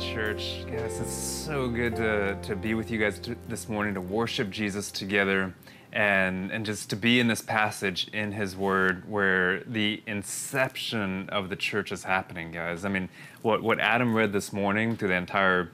Church. Yes, it's so good to, to be with you guys t- this morning to worship Jesus together and, and just to be in this passage in His Word where the inception of the church is happening, guys. I mean, what, what Adam read this morning through the entire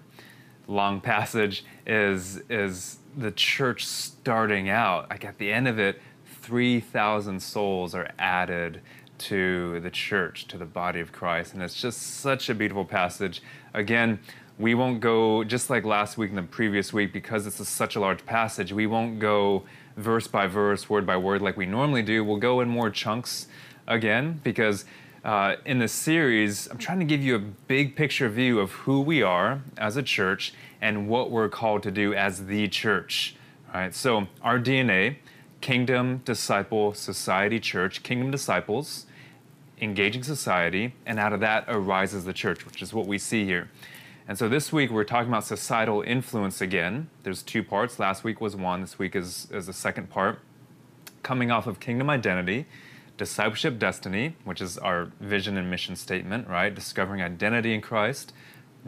long passage is is the church starting out. Like at the end of it, three thousand souls are added to the church, to the body of Christ, and it's just such a beautiful passage. Again, we won't go just like last week and the previous week because it's is such a large passage. We won't go verse by verse, word by word like we normally do. We'll go in more chunks again because uh, in this series, I'm trying to give you a big picture view of who we are as a church and what we're called to do as the church. Right? So, our DNA, Kingdom, Disciple, Society, Church, Kingdom Disciples, engaging society, and out of that arises the church, which is what we see here. And so this week we're talking about societal influence again. There's two parts. Last week was one, this week is, is the second part. Coming off of kingdom identity, discipleship destiny, which is our vision and mission statement, right? Discovering identity in Christ,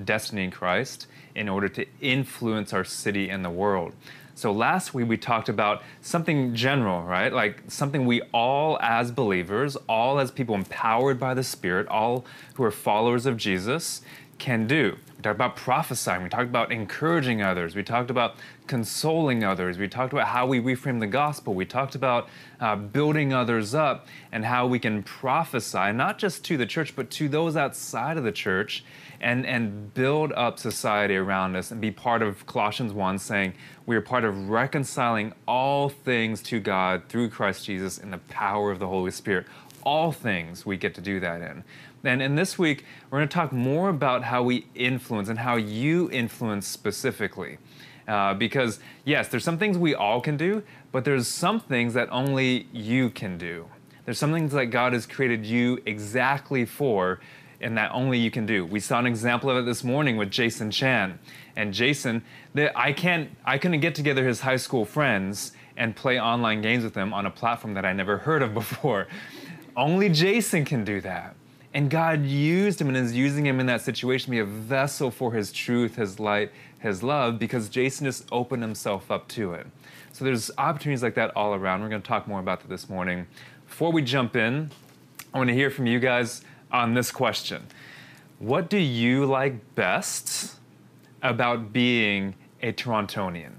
destiny in Christ, in order to influence our city and the world. So last week we talked about something general, right? Like something we all as believers, all as people empowered by the Spirit, all who are followers of Jesus can do. We talked about prophesying. We talked about encouraging others. We talked about consoling others. We talked about how we reframe the gospel. We talked about uh, building others up and how we can prophesy, not just to the church, but to those outside of the church and, and build up society around us and be part of Colossians 1 saying we are part of reconciling all things to God through Christ Jesus in the power of the Holy Spirit. All things we get to do that in. And, and this week, we're going to talk more about how we influence and how you influence specifically. Uh, because, yes, there's some things we all can do, but there's some things that only you can do. There's some things that God has created you exactly for and that only you can do. We saw an example of it this morning with Jason Chan. And Jason, the, I can't, I couldn't get together his high school friends and play online games with them on a platform that I never heard of before. Only Jason can do that. And God used him and is using him in that situation to be a vessel for his truth, his light, his love, because Jason just opened himself up to it. So there's opportunities like that all around. We're going to talk more about that this morning. Before we jump in, I want to hear from you guys on this question What do you like best about being a Torontonian?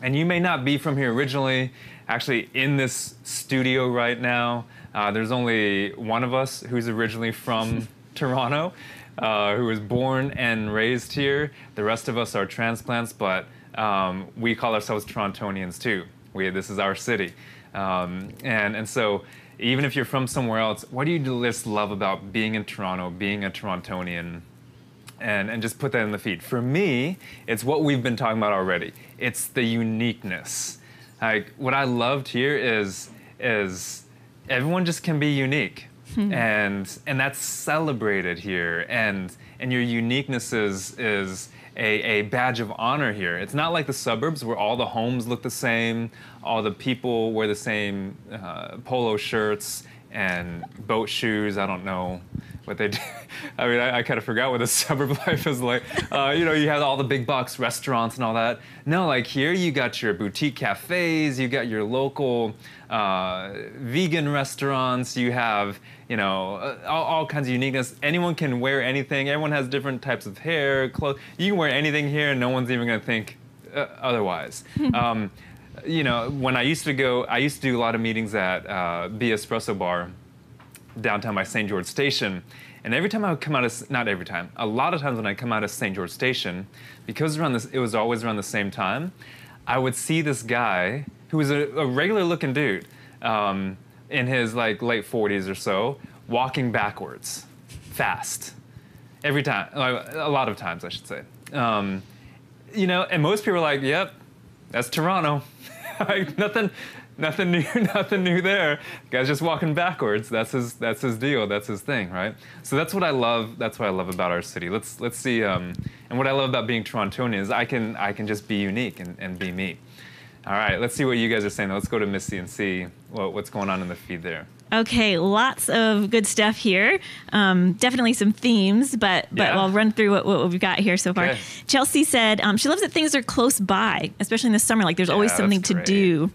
And you may not be from here originally. Actually, in this studio right now, uh, there's only one of us who's originally from Toronto, uh, who was born and raised here. The rest of us are transplants, but um, we call ourselves Torontonians too. We, this is our city. Um, and, and so, even if you're from somewhere else, what do you just love about being in Toronto, being a Torontonian? And, and just put that in the feed. For me, it's what we've been talking about already. It's the uniqueness. Like what I loved here is is everyone just can be unique. Hmm. and and that's celebrated here. And and your uniqueness is is a, a badge of honor here. It's not like the suburbs where all the homes look the same, all the people wear the same uh, polo shirts and boat shoes. I don't know what they do. I mean, I, I kind of forgot what the suburb life is like. Uh, you know, you have all the big box restaurants and all that. No, like here you got your boutique cafes, you got your local uh, vegan restaurants, you have, you know, uh, all, all, kinds of uniqueness. Anyone can wear anything. Everyone has different types of hair, clothes. You can wear anything here and no one's even going to think uh, otherwise. um, you know, when I used to go, I used to do a lot of meetings at uh, B Espresso Bar downtown by St. George Station. And every time I would come out of, not every time, a lot of times when I come out of St. George Station, because around this, it was always around the same time, I would see this guy who was a, a regular looking dude um, in his like late 40s or so, walking backwards, fast. Every time, a lot of times I should say. Um, you know, and most people are like, "Yep, that's Toronto." like nothing, nothing new, nothing new there. guy's just walking backwards. That's his, that's his deal. That's his thing, right? So that's what I love. That's what I love about our city. Let's let's see. Um, and what I love about being Torontonian is I can I can just be unique and, and be me. All right, let's see what you guys are saying. Let's go to Misty and see what, what's going on in the feed there. Okay, lots of good stuff here. Um, definitely some themes, but but Yeah. I'll run through what, what we've got here so far. Okay. Chelsea said um, she loves that things are close by, especially in the summer. Like there's always Yeah, something to do.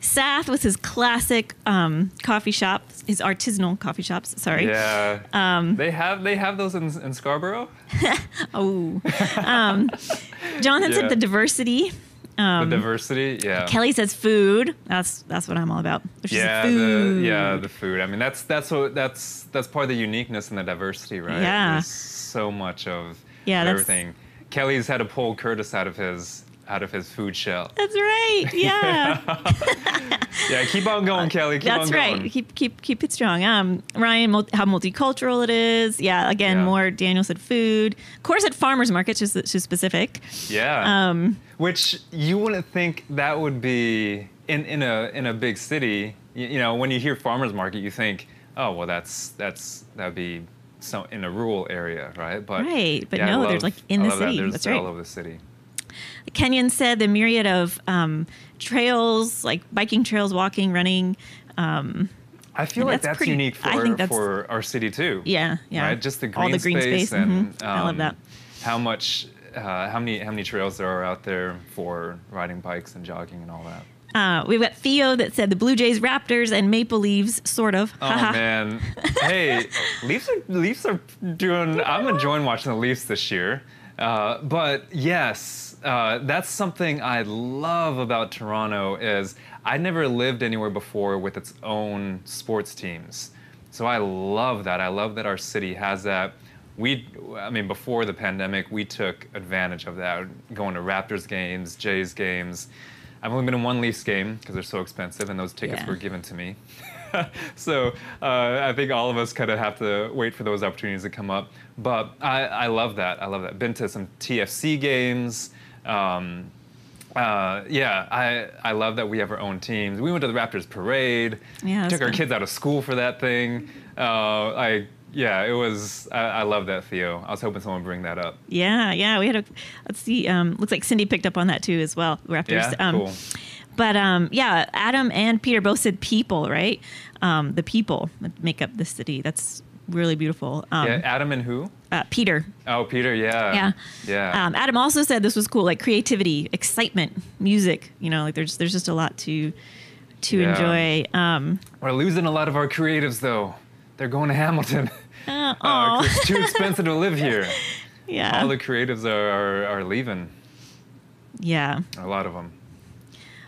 Sath with his classic um, coffee shop, his artisanal coffee shops. Sorry. Yeah. Um, they have they have those in, in Scarborough. Oh. um, Jonathan Yeah. said the diversity. the diversity. Yeah. Um, Kelly says food. That's that's what I'm all about. Yeah, food. the yeah the food. I mean, that's that's what that's that's part of the uniqueness and the diversity, right? Yeah. There's so much of Yeah, everything. Kelly's had to pull Curtis out of his out of his food shell. That's right. Yeah. Yeah, keep on going, Kelly. Keep That's on going. That's right. Keep keep keep it strong. Um, Ryan, mul- how multicultural it is. Yeah. Again, Yeah. more. Daniel said food. Of course, at farmers markets, just just specific. Yeah. Um, Which you wouldn't think that would be in, in a in a big city. You, you know, when you hear farmers market, you think, oh well, that's that's that'd be some in a rural area, right? But Right, but yeah, no, love- like, in the that. city. That's right. all over the city. Kenyon said the myriad of um, trails, like biking trails, walking, running. Um, I feel like that's that's pretty- unique for, that's- for our city too. yeah, yeah. Right, just the green, all the green space. and mhm. I love um, that. How much, uh, how many, how many trails there are out there for riding bikes and jogging and all that. Uh, we've got Theo that said the Blue Jays, Raptors, and Maple Leaves, sort of. Oh man, hey, Leafs are Leafs are doing. I'm enjoying watching the Leafs this year. Uh, but yes, uh, that's something I love about Toronto is I never lived anywhere before with its own sports teams. So I love that. I love that our city has that. We, I mean, before the pandemic, we took advantage of that, going to Raptors games, Jays games. I've only been in one Leafs game because they're so expensive, and those tickets Yeah. were given to me. so uh, I think all of us kind of have to wait for those opportunities to come up. But I, I love that. I love that. Been to some TFC games. Um, uh, yeah, I, I love that we have our own teams. We went to the Raptors parade. Yeah, took our fun. kids out of school for that thing. Uh, I yeah, it was. I, I love that, Theo. I was hoping someone would bring that up. Yeah, yeah. We had a. Let's see. Um, looks like Cindy picked up on that too as well. Raptors. Yeah, um, cool. But um, yeah, Adam and Peter both said people, right? Um, the people that make up the city. That's really beautiful. Um, yeah, Adam and who? uh, Peter. Oh, Peter. Yeah. Yeah. Yeah. Um, Adam also said this was cool, like creativity, excitement, music. You know, like there's there's just a lot to to Yeah. enjoy. Um, We're losing a lot of our creatives though. They're going to Hamilton. uh, Uh, it's too expensive to live here. yeah, All the creatives are, are, are leaving. yeah. A lot of them.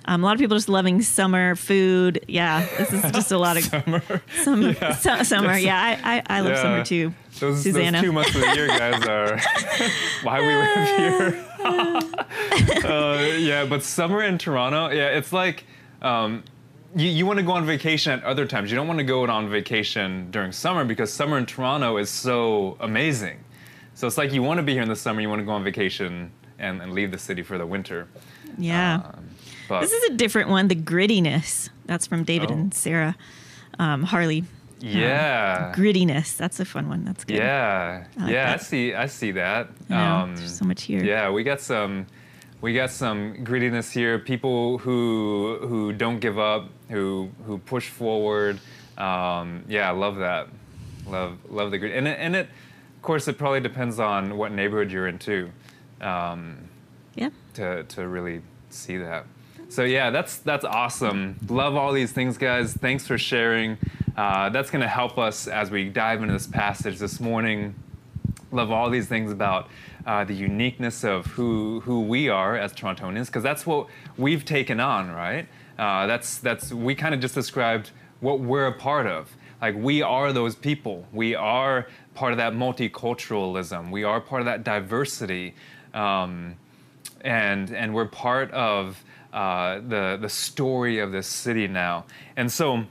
Um, a lot of people just loving summer food. Yeah, this is just a lot of Summer. Some, su- summer, yeah, I, I, I love Yeah. summer too. Those, Susanna. those two months of the year, guys, are why we live here. uh, yeah, but summer in Toronto, yeah, it's like um, you, you want to go on vacation at other times. You don't want to go on vacation during summer because summer in Toronto is so amazing. So it's like you want to be here in the summer, you want to go on vacation and, and leave the city for the winter. Yeah, Um, but this is a different one. The grittiness. That's from David Oh. and Sarah um, Harley. yeah. Grittiness. That's a fun one. That's good. Yeah, I like yeah, that. I see. I see that. I Um, there's so much here. Yeah, we got some, we got some grittiness here. People who who don't give up, who who push forward. Um, yeah, I love that. Love love the grit. And it, and it, of course, it probably depends on what neighborhood you're in too, um, Yeah. to to really see that. So yeah, that's that's awesome. Love all these things, guys. Thanks for sharing. Uh, that's going to help us as we dive into this passage this morning love all these things about uh, the uniqueness of who who we are as Torontonians, because that's what we've taken on, right? Uh, that's that's we kind of just described what we're a part of. Like we are those people. We are part of that multiculturalism. We are part of that diversity, um, and and we're part of uh, the the story of this city now. And so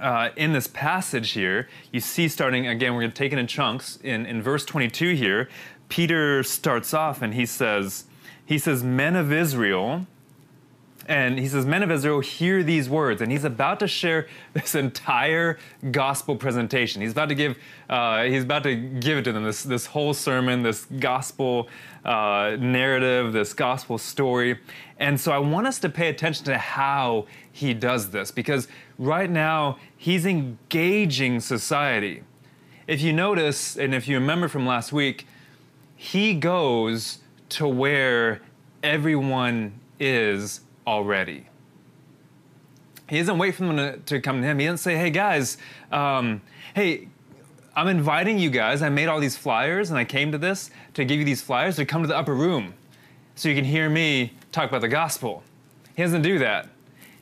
uh, in this passage here, you see starting again, we're going to take it in chunks. In, in verse 22 here, Peter starts off and he says, he says, Men of Israel, and he says, Men of Israel, hear these words. And he's about to share this entire gospel presentation. He's about to give, uh, he's about to give it to them, this, this whole sermon, this gospel uh, narrative, this gospel story. And so I want us to pay attention to how he does this because right now he's engaging society. If you notice, and if you remember from last week, he goes to where everyone is already. He doesn't wait for them to, to come to him. He doesn't say, hey guys, um, hey, I'm inviting you guys. I made all these flyers and I came to this to give you these flyers to come to the upper room so you can hear me talk about the gospel. He doesn't do that.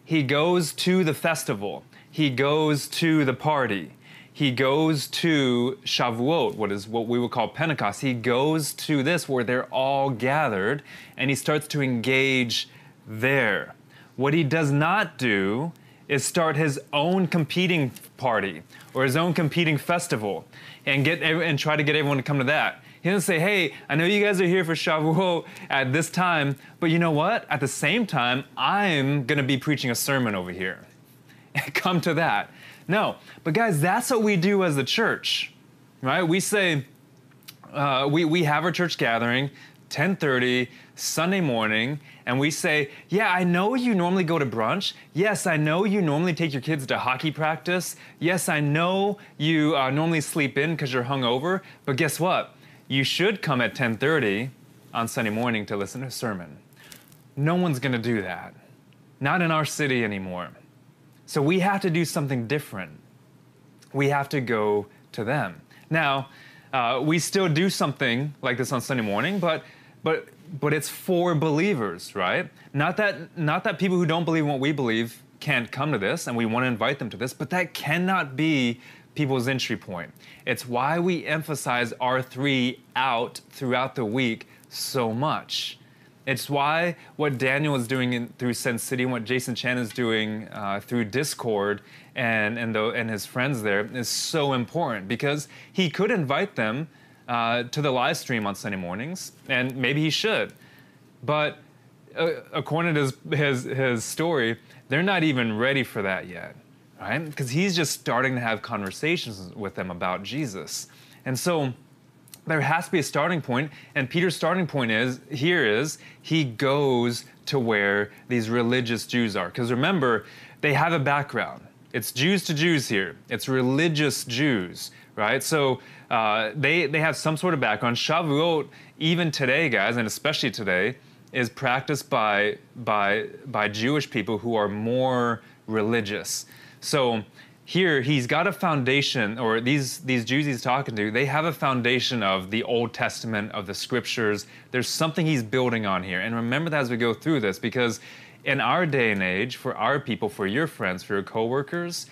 He goes to the festival, he goes to the party. He goes to Shavuot, what is what we would call Pentecost. He goes to this where they're all gathered and he starts to engage there. What he does not do is start his own competing party or his own competing festival and get and try to get everyone to come to that. He doesn't say, "Hey, I know you guys are here for Shavuot at this time, but you know what? At the same time, I'm going to be preaching a sermon over here. come to that." No, but guys, that's what we do as a church, right? We say uh, we we have our church gathering, 10:30 Sunday morning, and we say, Yeah, I know you normally go to brunch. Yes, I know you normally take your kids to hockey practice. Yes, I know you uh, normally sleep in because you're hungover. But guess what? You should come at 10:30 on Sunday morning to listen to a sermon. No one's going to do that. Not in our city anymore. So we have to do something different. We have to go to them. Now, uh, we still do something like this on Sunday morning, but but but it's for believers, right? Not that not that people who don't believe in what we believe can't come to this, and we want to invite them to this, but that cannot be people's entry point. It's why we emphasize R3 out throughout the week so much. It's why what Daniel is doing in, through Send City and what Jason Chan is doing uh, through Discord and and, the, and his friends there is so important because he could invite them uh, to the live stream on Sunday mornings, and maybe he should. But uh, according to his, his, his story, they're not even ready for that yet, right? Because he's just starting to have conversations with them about Jesus. And so there has to be a starting point, and Peter's starting point is here is he goes to where these religious Jews are. Because remember, they have a background. It's Jews to Jews here. It's religious Jews, right? So uh, they they have some sort of background. Shavuot, even today, guys, and especially today, is practiced by by by Jewish people who are more religious. So here he's got a foundation, or these these Jews he's talking to, they have a foundation of the Old Testament of the Scriptures. There's something he's building on here, and remember that as we go through this, because in our day and age, for our people, for your friends, for your coworkers,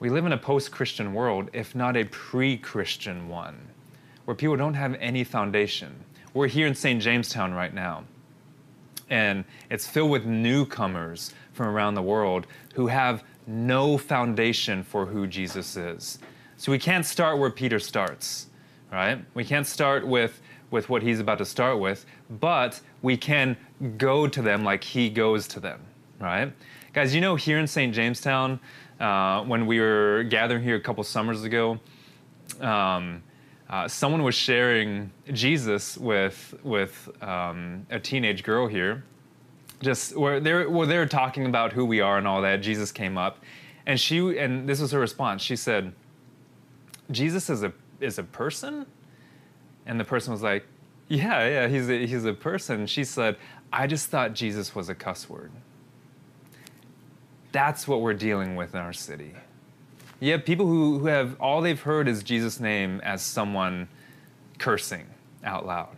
we live in a post Christian world, if not a pre Christian one, where people don't have any foundation. We're here in St. James Town right now, and it's filled with newcomers from around the world who have no foundation for who Jesus is. So we can't start where Peter starts, right? We can't start with, with what he's about to start with, but we can go to them like he goes to them, right? Guys, you know, here in St. James Town, uh, when we were gathering here a couple summers ago, um, uh, someone was sharing Jesus with with um, a teenage girl here. Just where they were, they were talking about who we are and all that. Jesus came up, and she and this was her response. She said, "Jesus is a is a person," and the person was like, "Yeah, yeah, he's a, he's a person." She said, "I just thought Jesus was a cuss word." That's what we're dealing with in our city. You have people who, who have all they've heard is Jesus' name as someone cursing out loud,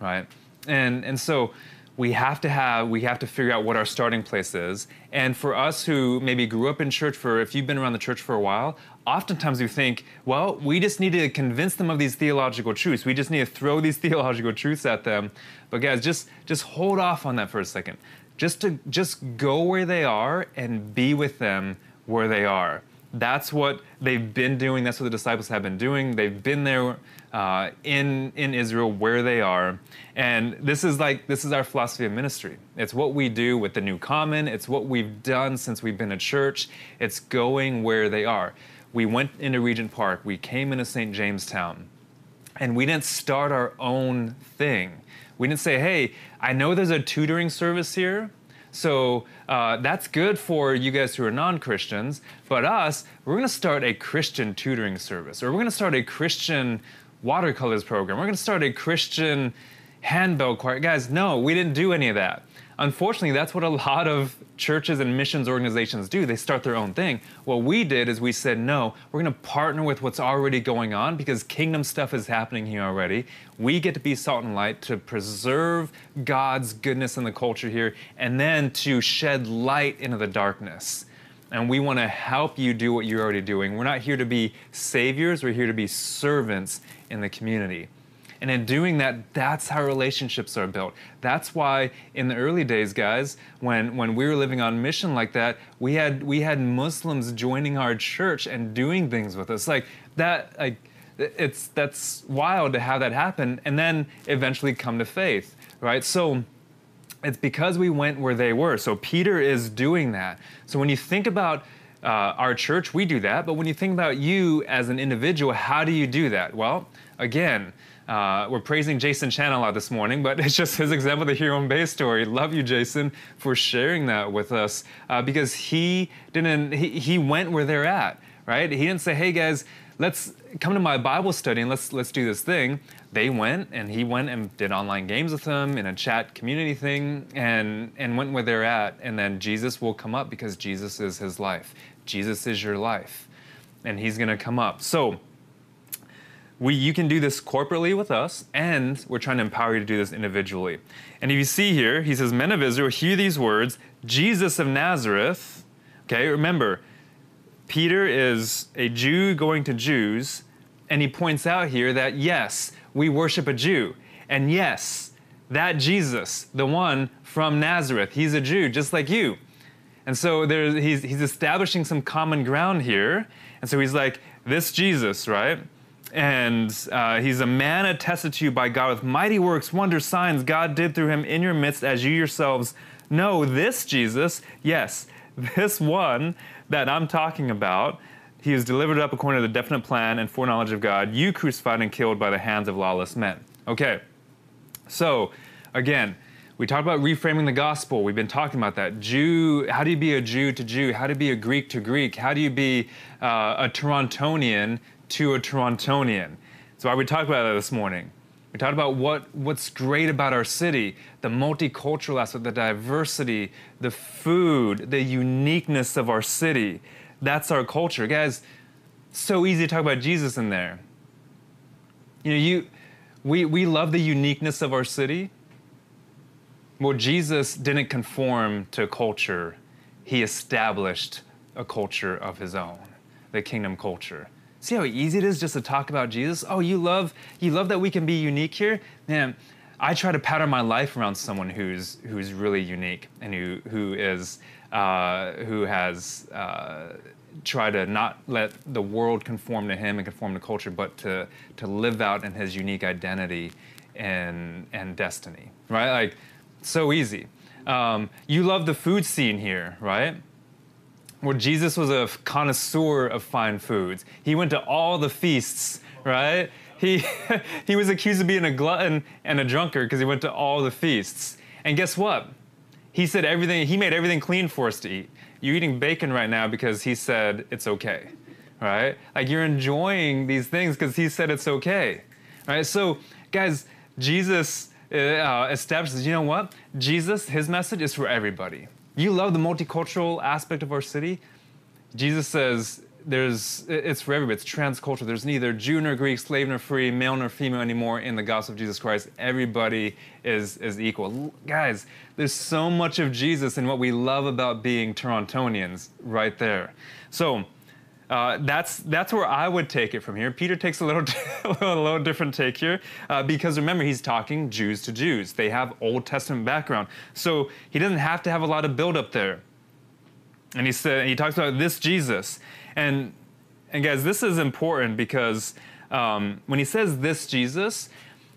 right? And and so we have to have we have to figure out what our starting place is. And for us who maybe grew up in church for if you've been around the church for a while, oftentimes we think, well, we just need to convince them of these theological truths. We just need to throw these theological truths at them. But guys, just just hold off on that for a second just to just go where they are and be with them where they are That's what they've been doing. That's what the disciples have been doing. They've been there uh, in in Israel where they are, and this is like this is our philosophy of ministry. It's what we do with the New Common. It's what we've done since we've been a church. It's going where they are. We went into Regent Park. We came into St. James Town, and we didn't start our own thing. We didn't say, "Hey, I know there's a tutoring service here." So uh, that's good for you guys who are non Christians. But us, we're to start a Christian tutoring service, or we're to start a Christian watercolors program. We're to start a Christian handbell choir. Guys, no, we didn't do any of that. Unfortunately, that's what a lot of churches and missions organizations do. They start their own thing. What we did is we said, no, we're going to partner with what's already going on because kingdom stuff is happening here already. We get to be salt and light to preserve God's goodness in the culture here and then to shed light into the darkness. And we want to help you do what you're already doing. We're not here to be saviors, we're here to be servants in the community. And in doing that, that's how relationships are built. That's why in the early days, guys, when, when we were living on mission like that, we had we had Muslims joining our church and doing things with us. Like that like it's that's wild to have that happen and then eventually come to faith, right? So it's because we went where they were. So Peter is doing that. So when you think about uh, our church, we do that. But when you think about you as an individual, how do you do that? Well, again, uh, we're praising Jason Chan a lot this morning, but it's just his example of the hear and obey story. Love you, Jason, for sharing that with us uh, because he didn't, he, he went where they're at, right? He didn't say, hey guys, let's come to my Bible study and let's let's do this thing. They went and he went and did online games with them in a chat community thing and and went where they're at. And then Jesus will come up because Jesus is his life. Jesus is your life. And he's gonna come up. So we, you can do this corporately with us, and we're trying to empower you to do this individually. And if you see here, he says, Men of Israel, hear these words Jesus of Nazareth. Okay, remember, Peter is a Jew going to Jews, and he points out here that yes, we worship a Jew. And yes, that Jesus, the one from Nazareth, he's a Jew just like you. And so there, he's, he's establishing some common ground here. And so he's like, This Jesus, right? And uh, he's a man attested to you by God with mighty works, wonders, signs God did through him in your midst, as you yourselves know. This Jesus, yes, this one that I'm talking about, he was delivered up according to the definite plan and foreknowledge of God, you crucified and killed by the hands of lawless men. Okay, so again, we talked about reframing the gospel. We've been talking about that. Jew, how do you be a Jew to Jew? How do you be a Greek to Greek? How do you be uh, a Torontonian to a Torontonian. So I we talked about that this morning. We talked about what, what's great about our city, the multicultural aspect, the diversity, the food, the uniqueness of our city. That's our culture. Guys, so easy to talk about Jesus in there. You know, you, we, we love the uniqueness of our city. Well, Jesus didn't conform to culture, he established a culture of his own, the kingdom culture. See how easy it is just to talk about Jesus? Oh, you love you love that we can be unique here? Man, I try to pattern my life around someone who's who's really unique and who who is uh, who has uh, tried to not let the world conform to him and conform to culture, but to to live out in his unique identity and and destiny. Right? Like so easy. Um, you love the food scene here, right? Where Jesus was a connoisseur of fine foods. He went to all the feasts, right? He, he was accused of being a glutton and a drunkard because he went to all the feasts. And guess what? He said everything, he made everything clean for us to eat. You're eating bacon right now because he said it's okay, right? Like you're enjoying these things because he said it's okay, right? So, guys, Jesus uh, establishes, you know what? Jesus, his message is for everybody you love the multicultural aspect of our city. Jesus says there's it's for everybody. It's transcultural. There's neither Jew nor Greek, slave nor free, male nor female anymore in the gospel of Jesus Christ. Everybody is is equal. Guys, there's so much of Jesus in what we love about being Torontonians right there. So uh, that's that's where I would take it from here. Peter takes a little a little different take here uh, because remember he's talking Jews to Jews. They have Old Testament background, so he doesn't have to have a lot of build up there. And he said he talks about this Jesus, And and guys, this is important because um, when he says this Jesus,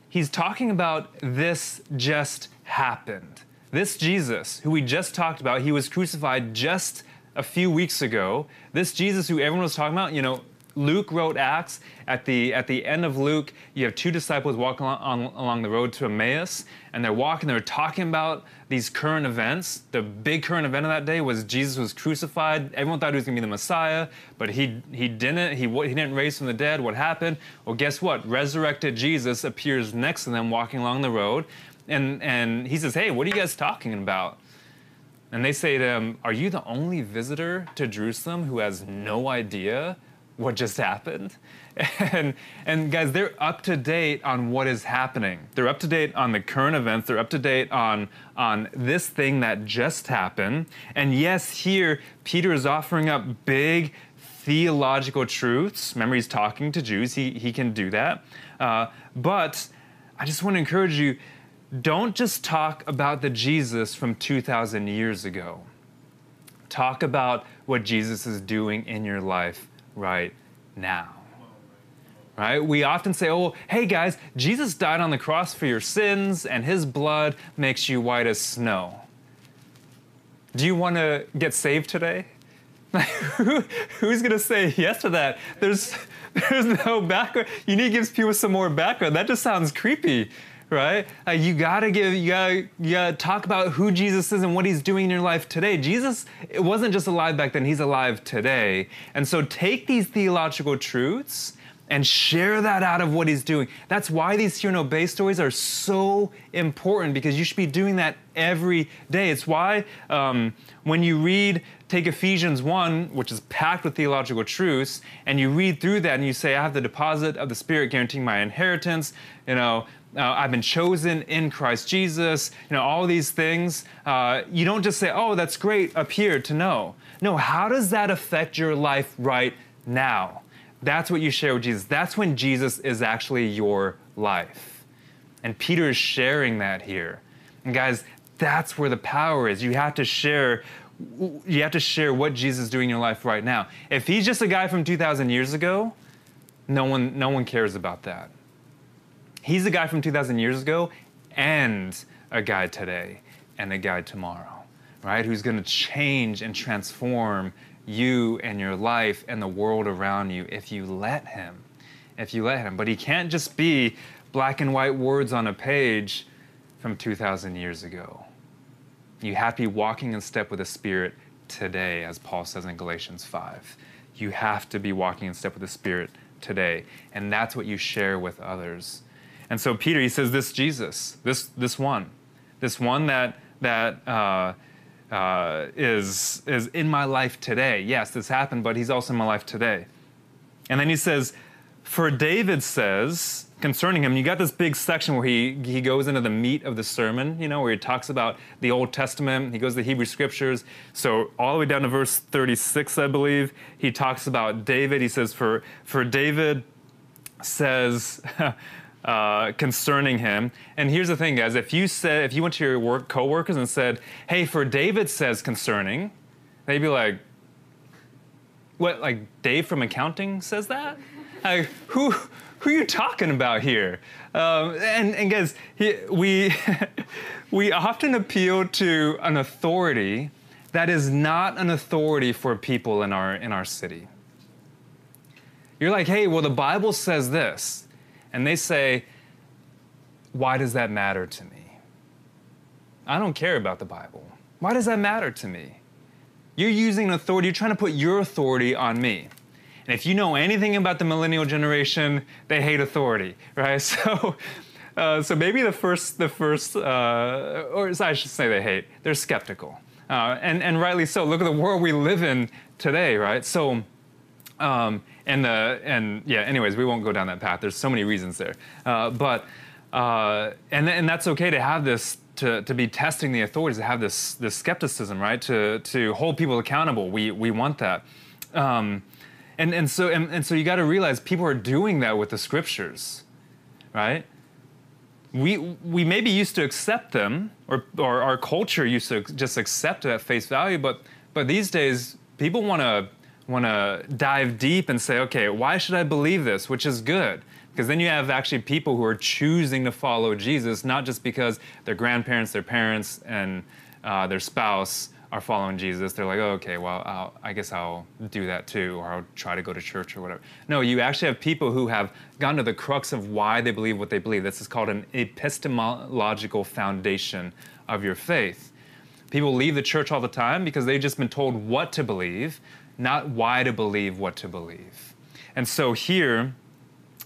he's talking about this just happened. This Jesus, who we just talked about, he was crucified just a few weeks ago. This Jesus, who everyone was talking about, you know, Luke wrote Acts. At the at the end of Luke, you have two disciples walking along, on, along the road to Emmaus, and they're walking. They're talking about these current events. The big current event of that day was Jesus was crucified. Everyone thought he was going to be the Messiah, but he he didn't. He he didn't raise from the dead. What happened? Well, guess what? Resurrected Jesus appears next to them, walking along the road, and and he says, "Hey, what are you guys talking about?" And they say to him, Are you the only visitor to Jerusalem who has no idea what just happened. And, and guys, they're up to date on what is happening. They're up to date on the current events. They're up to date on, on this thing that just happened. And yes, here, Peter is offering up big theological truths. Remember, he's talking to Jews, he, he can do that. Uh, but I just want to encourage you don't just talk about the Jesus from 2,000 years ago. Talk about what Jesus is doing in your life right now. Right? We often say, oh, hey guys, Jesus died on the cross for your sins and his blood makes you white as snow. Do you want to get saved today? Who's going to say yes to that? There's, there's no background. You need to give people some more background. That just sounds creepy right? Uh, you gotta give, you gotta, you gotta talk about who Jesus is and what he's doing in your life today. Jesus it wasn't just alive back then, he's alive today. And so take these theological truths and share that out of what he's doing. That's why these hear and obey stories are so important because you should be doing that every day. It's why um, when you read, take Ephesians 1, which is packed with theological truths, and you read through that and you say, I have the deposit of the Spirit guaranteeing my inheritance, you know, uh, I've been chosen in Christ Jesus, you know, all these things. Uh, you don't just say, oh, that's great up here to know. No, how does that affect your life right now? That's what you share with Jesus. That's when Jesus is actually your life. And Peter is sharing that here. And guys, that's where the power is. You have to share you have to share what Jesus is doing in your life right now. If he's just a guy from 2000 years ago, no one no one cares about that. He's a guy from 2,000 years ago and a guy today and a guy tomorrow, right? Who's to change and transform you and your life and the world around you if you let him. If you let him. But he can't just be black and white words on a page from 2,000 years ago. You have to be walking in step with the Spirit today, as Paul says in Galatians 5. You have to be walking in step with the Spirit today. And that's what you share with others. And so Peter, he says, this Jesus, this, this one, this one that, that uh, uh, is, is in my life today. Yes, this happened, but he's also in my life today. And then he says, for David says concerning him, you got this big section where he, he goes into the meat of the sermon, you know, where he talks about the Old Testament, he goes to the Hebrew scriptures. So all the way down to verse 36, I believe, he talks about David. He says, for, for David says, uh, concerning him. And here's the thing, guys: if you said, if you went to your work coworkers and said, "Hey, for David says concerning," they'd be like, "What? Like Dave from accounting says that? Like, who?" Who are you talking about here? Um, and, and guys, he, we we often appeal to an authority that is not an authority for people in our in our city. You're like, hey, well, the Bible says this and they say, Why does that matter to me? I don't care about the Bible. Why does that matter to me? You're using authority, you're trying to put your authority on me. And if you know anything about the millennial generation, they hate authority, right? So, uh, so maybe the first, the first, uh, or I should say they hate, they're skeptical. Uh, and, and rightly so. Look at the world we live in today, right? So, um, and the and yeah. Anyways, we won't go down that path. There's so many reasons there, uh, but uh, and and that's okay to have this to, to be testing the authorities to have this this skepticism, right? To to hold people accountable. We we want that. Um, and and so and, and so you got to realize people are doing that with the scriptures, right? We we maybe used to accept them, or or our culture used to just accept it at face value, but but these days people want to want to dive deep and say, okay, why should I believe this? Which is good. Because then you have actually people who are choosing to follow Jesus, not just because their grandparents, their parents, and uh, their spouse are following Jesus. They're like, oh, okay, well, I'll, I guess I'll do that too, or I'll try to go to church or whatever. No, you actually have people who have gotten to the crux of why they believe what they believe. This is called an epistemological foundation of your faith. People leave the church all the time because they've just been told what to believe, not why to believe what to believe. And so here,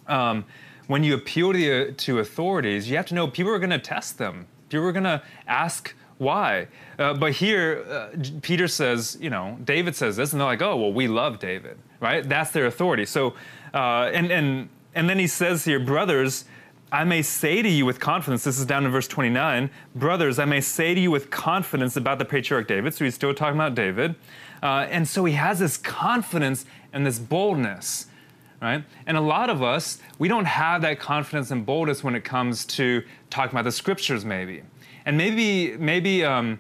um, when you appeal to, the, to authorities, you have to know people are going to test them. People are going to ask why. Uh, but here, uh, Peter says, you know, David says this, and they're like, oh, well, we love David, right? That's their authority. So, uh, and, and, and then he says here, brothers, I may say to you with confidence, this is down in verse 29, brothers, I may say to you with confidence about the patriarch David. So he's still talking about David. Uh, and so he has this confidence and this boldness right? And a lot of us, we don't have that confidence and boldness when it comes to talking about the scriptures, maybe. And maybe, maybe um,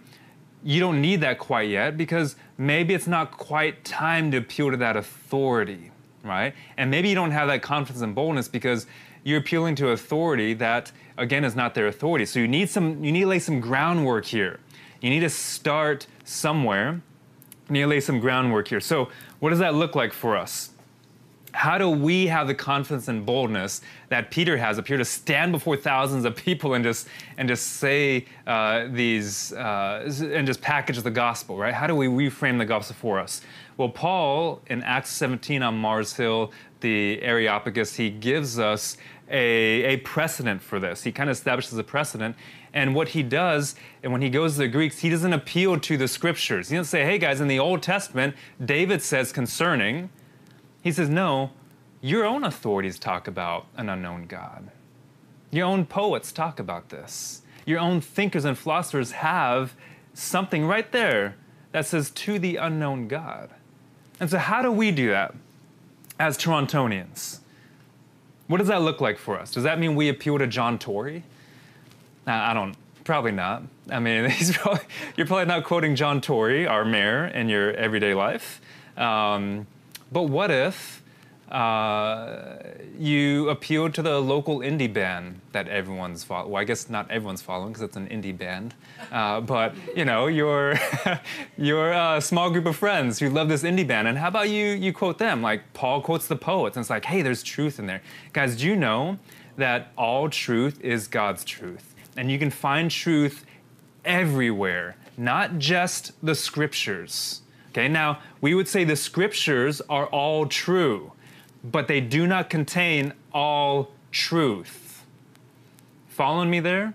you don't need that quite yet because maybe it's not quite time to appeal to that authority, right? And maybe you don't have that confidence and boldness because you're appealing to authority that, again, is not their authority. So you need some, you need to lay some groundwork here. You need to start somewhere. Need to lay some groundwork here. So what does that look like for us? how do we have the confidence and boldness that Peter has up here to stand before thousands of people and just and just say uh, these uh, and just package the gospel, right? How do we reframe the gospel for us? Well, Paul in Acts 17 on Mars Hill, the Areopagus, he gives us a, a precedent for this. He kind of establishes a precedent. And what he does, and when he goes to the Greeks, he doesn't appeal to the scriptures. He doesn't say, hey guys, in the Old Testament, David says concerning, he says, No, your own authorities talk about an unknown God. Your own poets talk about this. Your own thinkers and philosophers have something right there that says to the unknown God. And so, how do we do that as Torontonians? What does that look like for us? Does that mean we appeal to John Tory? I don't, probably not. I mean, probably, you're probably not quoting John Tory, our mayor, in your everyday life. Um, but what if uh, you appealed to the local indie band that everyone's following? Well, I guess not everyone's following because it's an indie band. Uh, but you know, your your uh, small group of friends who love this indie band, and how about you you quote them? Like Paul quotes the poets, and it's like, hey, there's truth in there, guys. Do you know that all truth is God's truth, and you can find truth everywhere, not just the scriptures. Okay, now we would say the scriptures are all true, but they do not contain all truth. Following me there?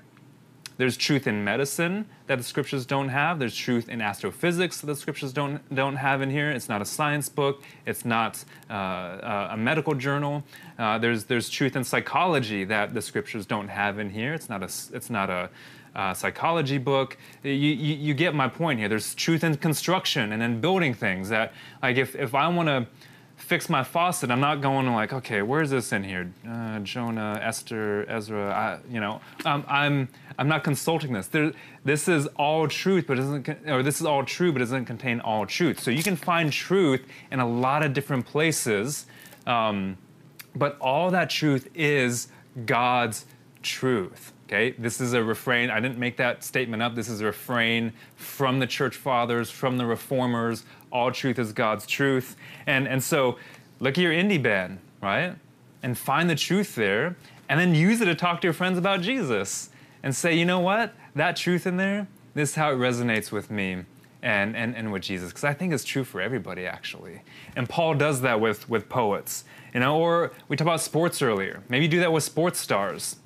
There's truth in medicine that the scriptures don't have. There's truth in astrophysics that the scriptures don't don't have in here. It's not a science book. It's not uh, a medical journal. Uh, there's there's truth in psychology that the scriptures don't have in here. It's not a it's not a uh, psychology book. You, you, you, get my point here. There's truth in construction and in building things that, like, if, if I want to fix my faucet, I'm not going like, okay, where's this in here? Uh, Jonah, Esther, Ezra. I, you know, um, I'm I'm not consulting this. There, this is all truth, but doesn't or this is all true, but it doesn't contain all truth. So you can find truth in a lot of different places, um, but all that truth is God's truth. Okay, this is a refrain. I didn't make that statement up. This is a refrain from the church fathers, from the reformers. All truth is God's truth. And, and so look at your indie band, right? And find the truth there, and then use it to talk to your friends about Jesus and say, you know what? That truth in there, this is how it resonates with me and, and, and with Jesus. Because I think it's true for everybody, actually. And Paul does that with, with poets. You know, or we talked about sports earlier. Maybe do that with sports stars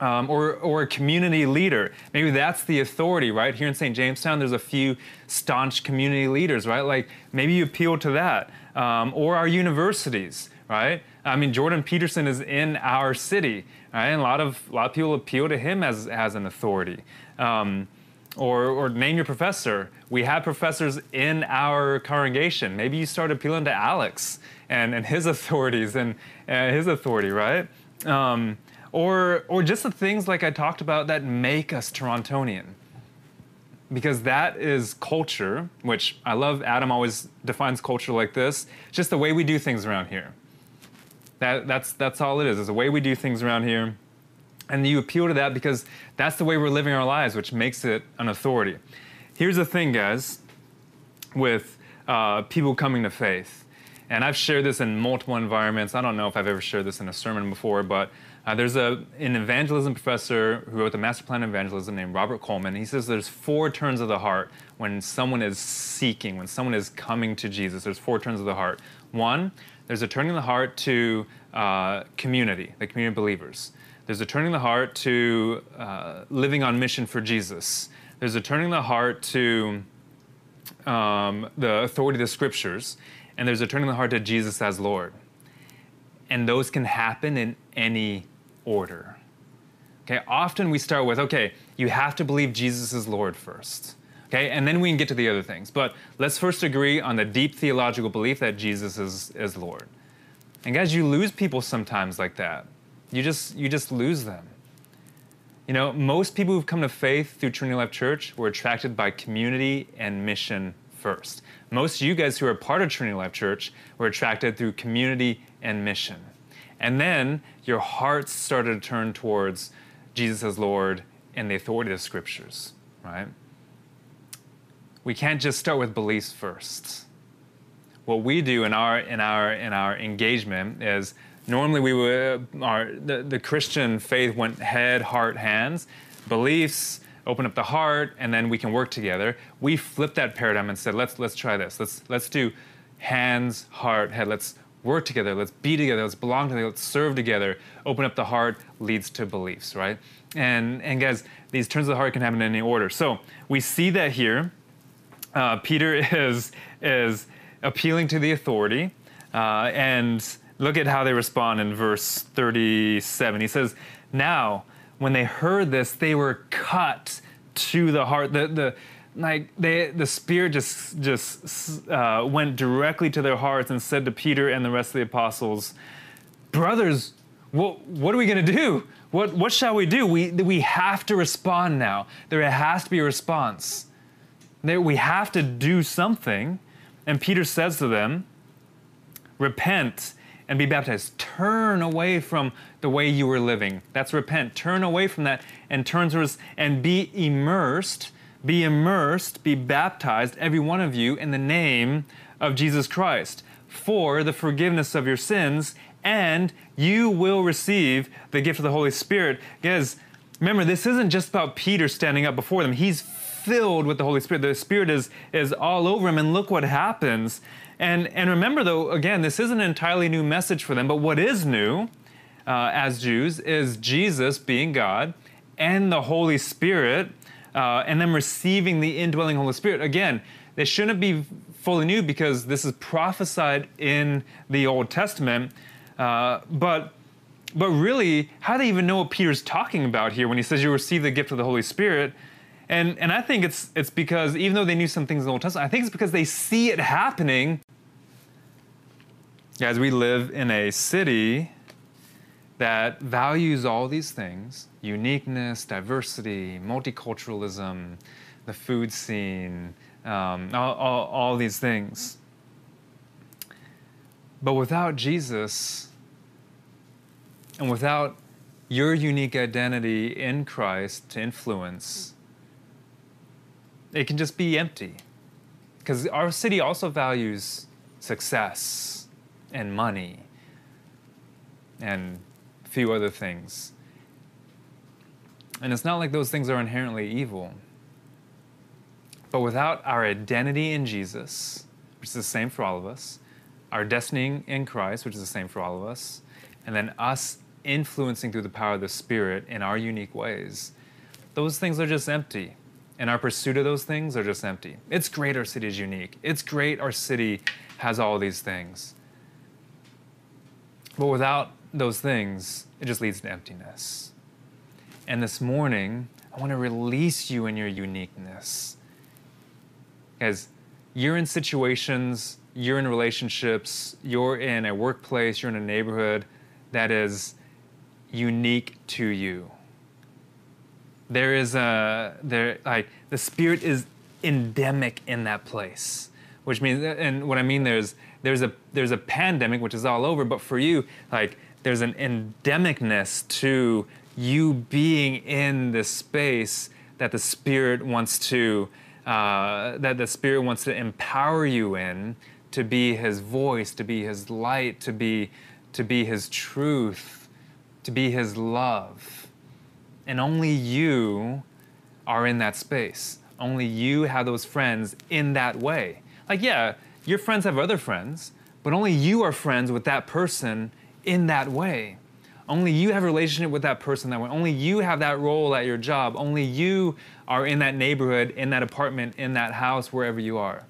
um, or, or a community leader. Maybe that's the authority, right? Here in St. James Town, there's a few staunch community leaders, right? Like maybe you appeal to that. Um, or our universities, right? I mean, Jordan Peterson is in our city, right? And a lot of, a lot of people appeal to him as, as an authority. Um, or, or name your professor. We have professors in our congregation. Maybe you start appealing to Alex and, and his authorities and, and his authority, right? Or or just the things like I talked about that make us Torontonian. because that is culture, which I love. Adam always defines culture like this just the way we do things around here. That, that's, that's all it is, is the way we do things around here. And you appeal to that because that's the way we're living our lives, which makes it an authority. Here's the thing, guys, with uh, people coming to faith. And I've shared this in multiple environments. I don't know if I've ever shared this in a sermon before, but uh, there's a, an evangelism professor who wrote the Master Plan of Evangelism named Robert Coleman. He says there's four turns of the heart when someone is seeking, when someone is coming to Jesus. There's four turns of the heart. One, there's a turning of the heart to uh, community, the community of believers. There's a turning of the heart to uh, living on mission for Jesus. There's a turning of the heart to um, the authority of the scriptures. And there's a turning of the heart to Jesus as Lord. And those can happen in any order. Okay, often we start with, okay, you have to believe Jesus is Lord first. Okay, and then we can get to the other things. But let's first agree on the deep theological belief that Jesus is, is Lord. And guys, you lose people sometimes like that. You just you just lose them. You know, most people who've come to faith through Trinity Life Church were attracted by community and mission first. Most of you guys who are part of Trinity Life Church were attracted through community and mission. And then your hearts started to turn towards Jesus as Lord and the authority of the scriptures, right? We can't just start with beliefs first. What we do in our in our in our engagement is normally we would uh, our the, the Christian faith went head, heart, hands, beliefs, open up the heart, and then we can work together. We flipped that paradigm and said, let's let's try this. Let's let's do hands, heart, head. Let's work together. Let's be together. Let's belong together. Let's serve together. Open up the heart leads to beliefs, right? And and guys, these turns of the heart can happen in any order. So we see that here. Uh, Peter is is appealing to the authority, uh, and look at how they respond in verse 37. He says, "Now, when they heard this, they were cut to the heart. The the like they the spirit just just uh, went directly to their hearts and said to Peter and the rest of the apostles, "Brothers, what what are we going to do? What what shall we do? We we have to respond now. There has to be a response. There, we have to do something." And Peter says to them, "Repent." and be baptized. Turn away from the way you were living. That's repent. Turn away from that and turn towards and be immersed be immersed, be baptized, every one of you, in the name of Jesus Christ for the forgiveness of your sins, and you will receive the gift of the Holy Spirit. Guys, remember, this isn't just about Peter standing up before them. He's filled with the Holy Spirit. The Spirit is, is all over him, and look what happens. And, and remember, though, again, this isn't an entirely new message for them, but what is new uh, as Jews is Jesus being God and the Holy Spirit uh, and then receiving the indwelling Holy Spirit. Again, they shouldn't be fully new because this is prophesied in the Old Testament. Uh, but but really, how do they even know what Peter's talking about here when he says you receive the gift of the Holy Spirit? And and I think it's it's because even though they knew some things in the Old Testament, I think it's because they see it happening. As we live in a city that values all these things uniqueness, diversity, multiculturalism, the food scene, um, all, all, all these things. But without Jesus and without your unique identity in Christ to influence, it can just be empty. Because our city also values success and money and few other things. And it's not like those things are inherently evil. But without our identity in Jesus, which is the same for all of us, our destiny in Christ, which is the same for all of us, and then us influencing through the power of the Spirit in our unique ways, those things are just empty. And our pursuit of those things are just empty. It's great our city is unique. It's great our city has all these things. But without those things, it just leads to emptiness. And this morning, I want to release you in your uniqueness. Because you're in situations, you're in relationships, you're in a workplace, you're in a neighborhood that is unique to you. there is a there like the spirit is endemic in that place which means and what i mean there's there's a there's a pandemic which is all over but for you like there's an endemicness to you being in this space that the spirit wants to uh, that the spirit wants to empower you in to be his voice to be his light to be to be his truth to be his love and only you are in that space. Only you have those friends in that way. Like, yeah, your friends have other friends, but only you are friends with that person in that way. Only you have a relationship with that person that way. Only you have that role at your job. Only you are in that neighborhood, in that apartment, in that house, wherever you are.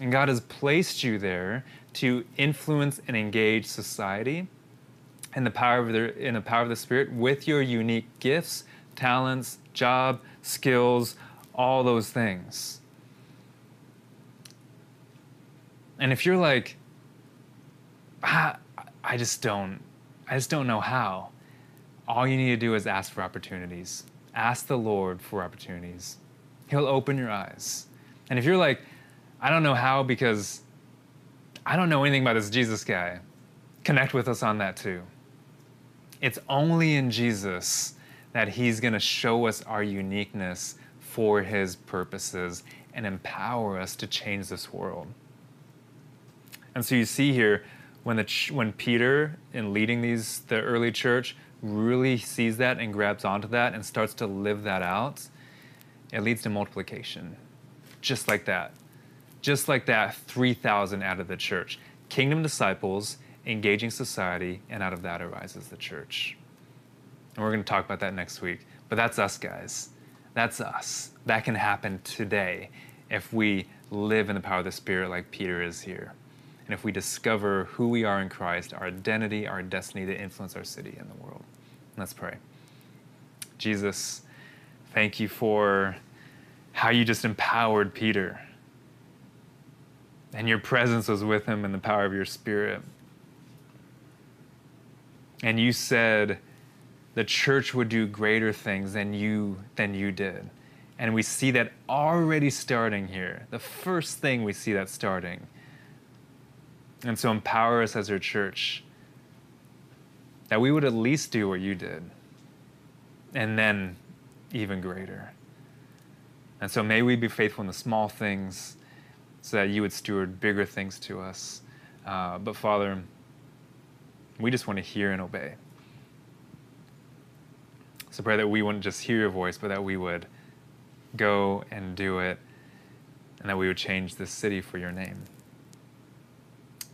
And God has placed you there to influence and engage society in the power of the in the power of the Spirit with your unique gifts, talents, job, skills, all those things. And if you're like, ah, I just don't, I just don't know how, all you need to do is ask for opportunities. Ask the Lord for opportunities. He'll open your eyes. And if you're like, I don't know how because I don't know anything about this Jesus guy, connect with us on that too. It's only in Jesus that He's going to show us our uniqueness for His purposes and empower us to change this world. And so you see here, when, the ch- when Peter, in leading these the early church, really sees that and grabs onto that and starts to live that out, it leads to multiplication. Just like that. Just like that, 3,000 out of the church. Kingdom disciples engaging society, and out of that arises the church. And we're going to talk about that next week. But that's us, guys. That's us. That can happen today if we live in the power of the Spirit like Peter is here. And if we discover who we are in Christ, our identity, our destiny to influence our city and the world. Let's pray. Jesus, thank you for how you just empowered Peter. And your presence was with him in the power of your Spirit and you said the church would do greater things than you than you did. And we see that already starting here. The first thing we see that starting. And so empower us as your church that we would at least do what you did. And then even greater. And so may we be faithful in the small things so that you would steward bigger things to us. Uh, but Father, we just want to hear and obey. So pray that we wouldn't just hear your voice, but that we would go and do it, and that we would change this city for your name.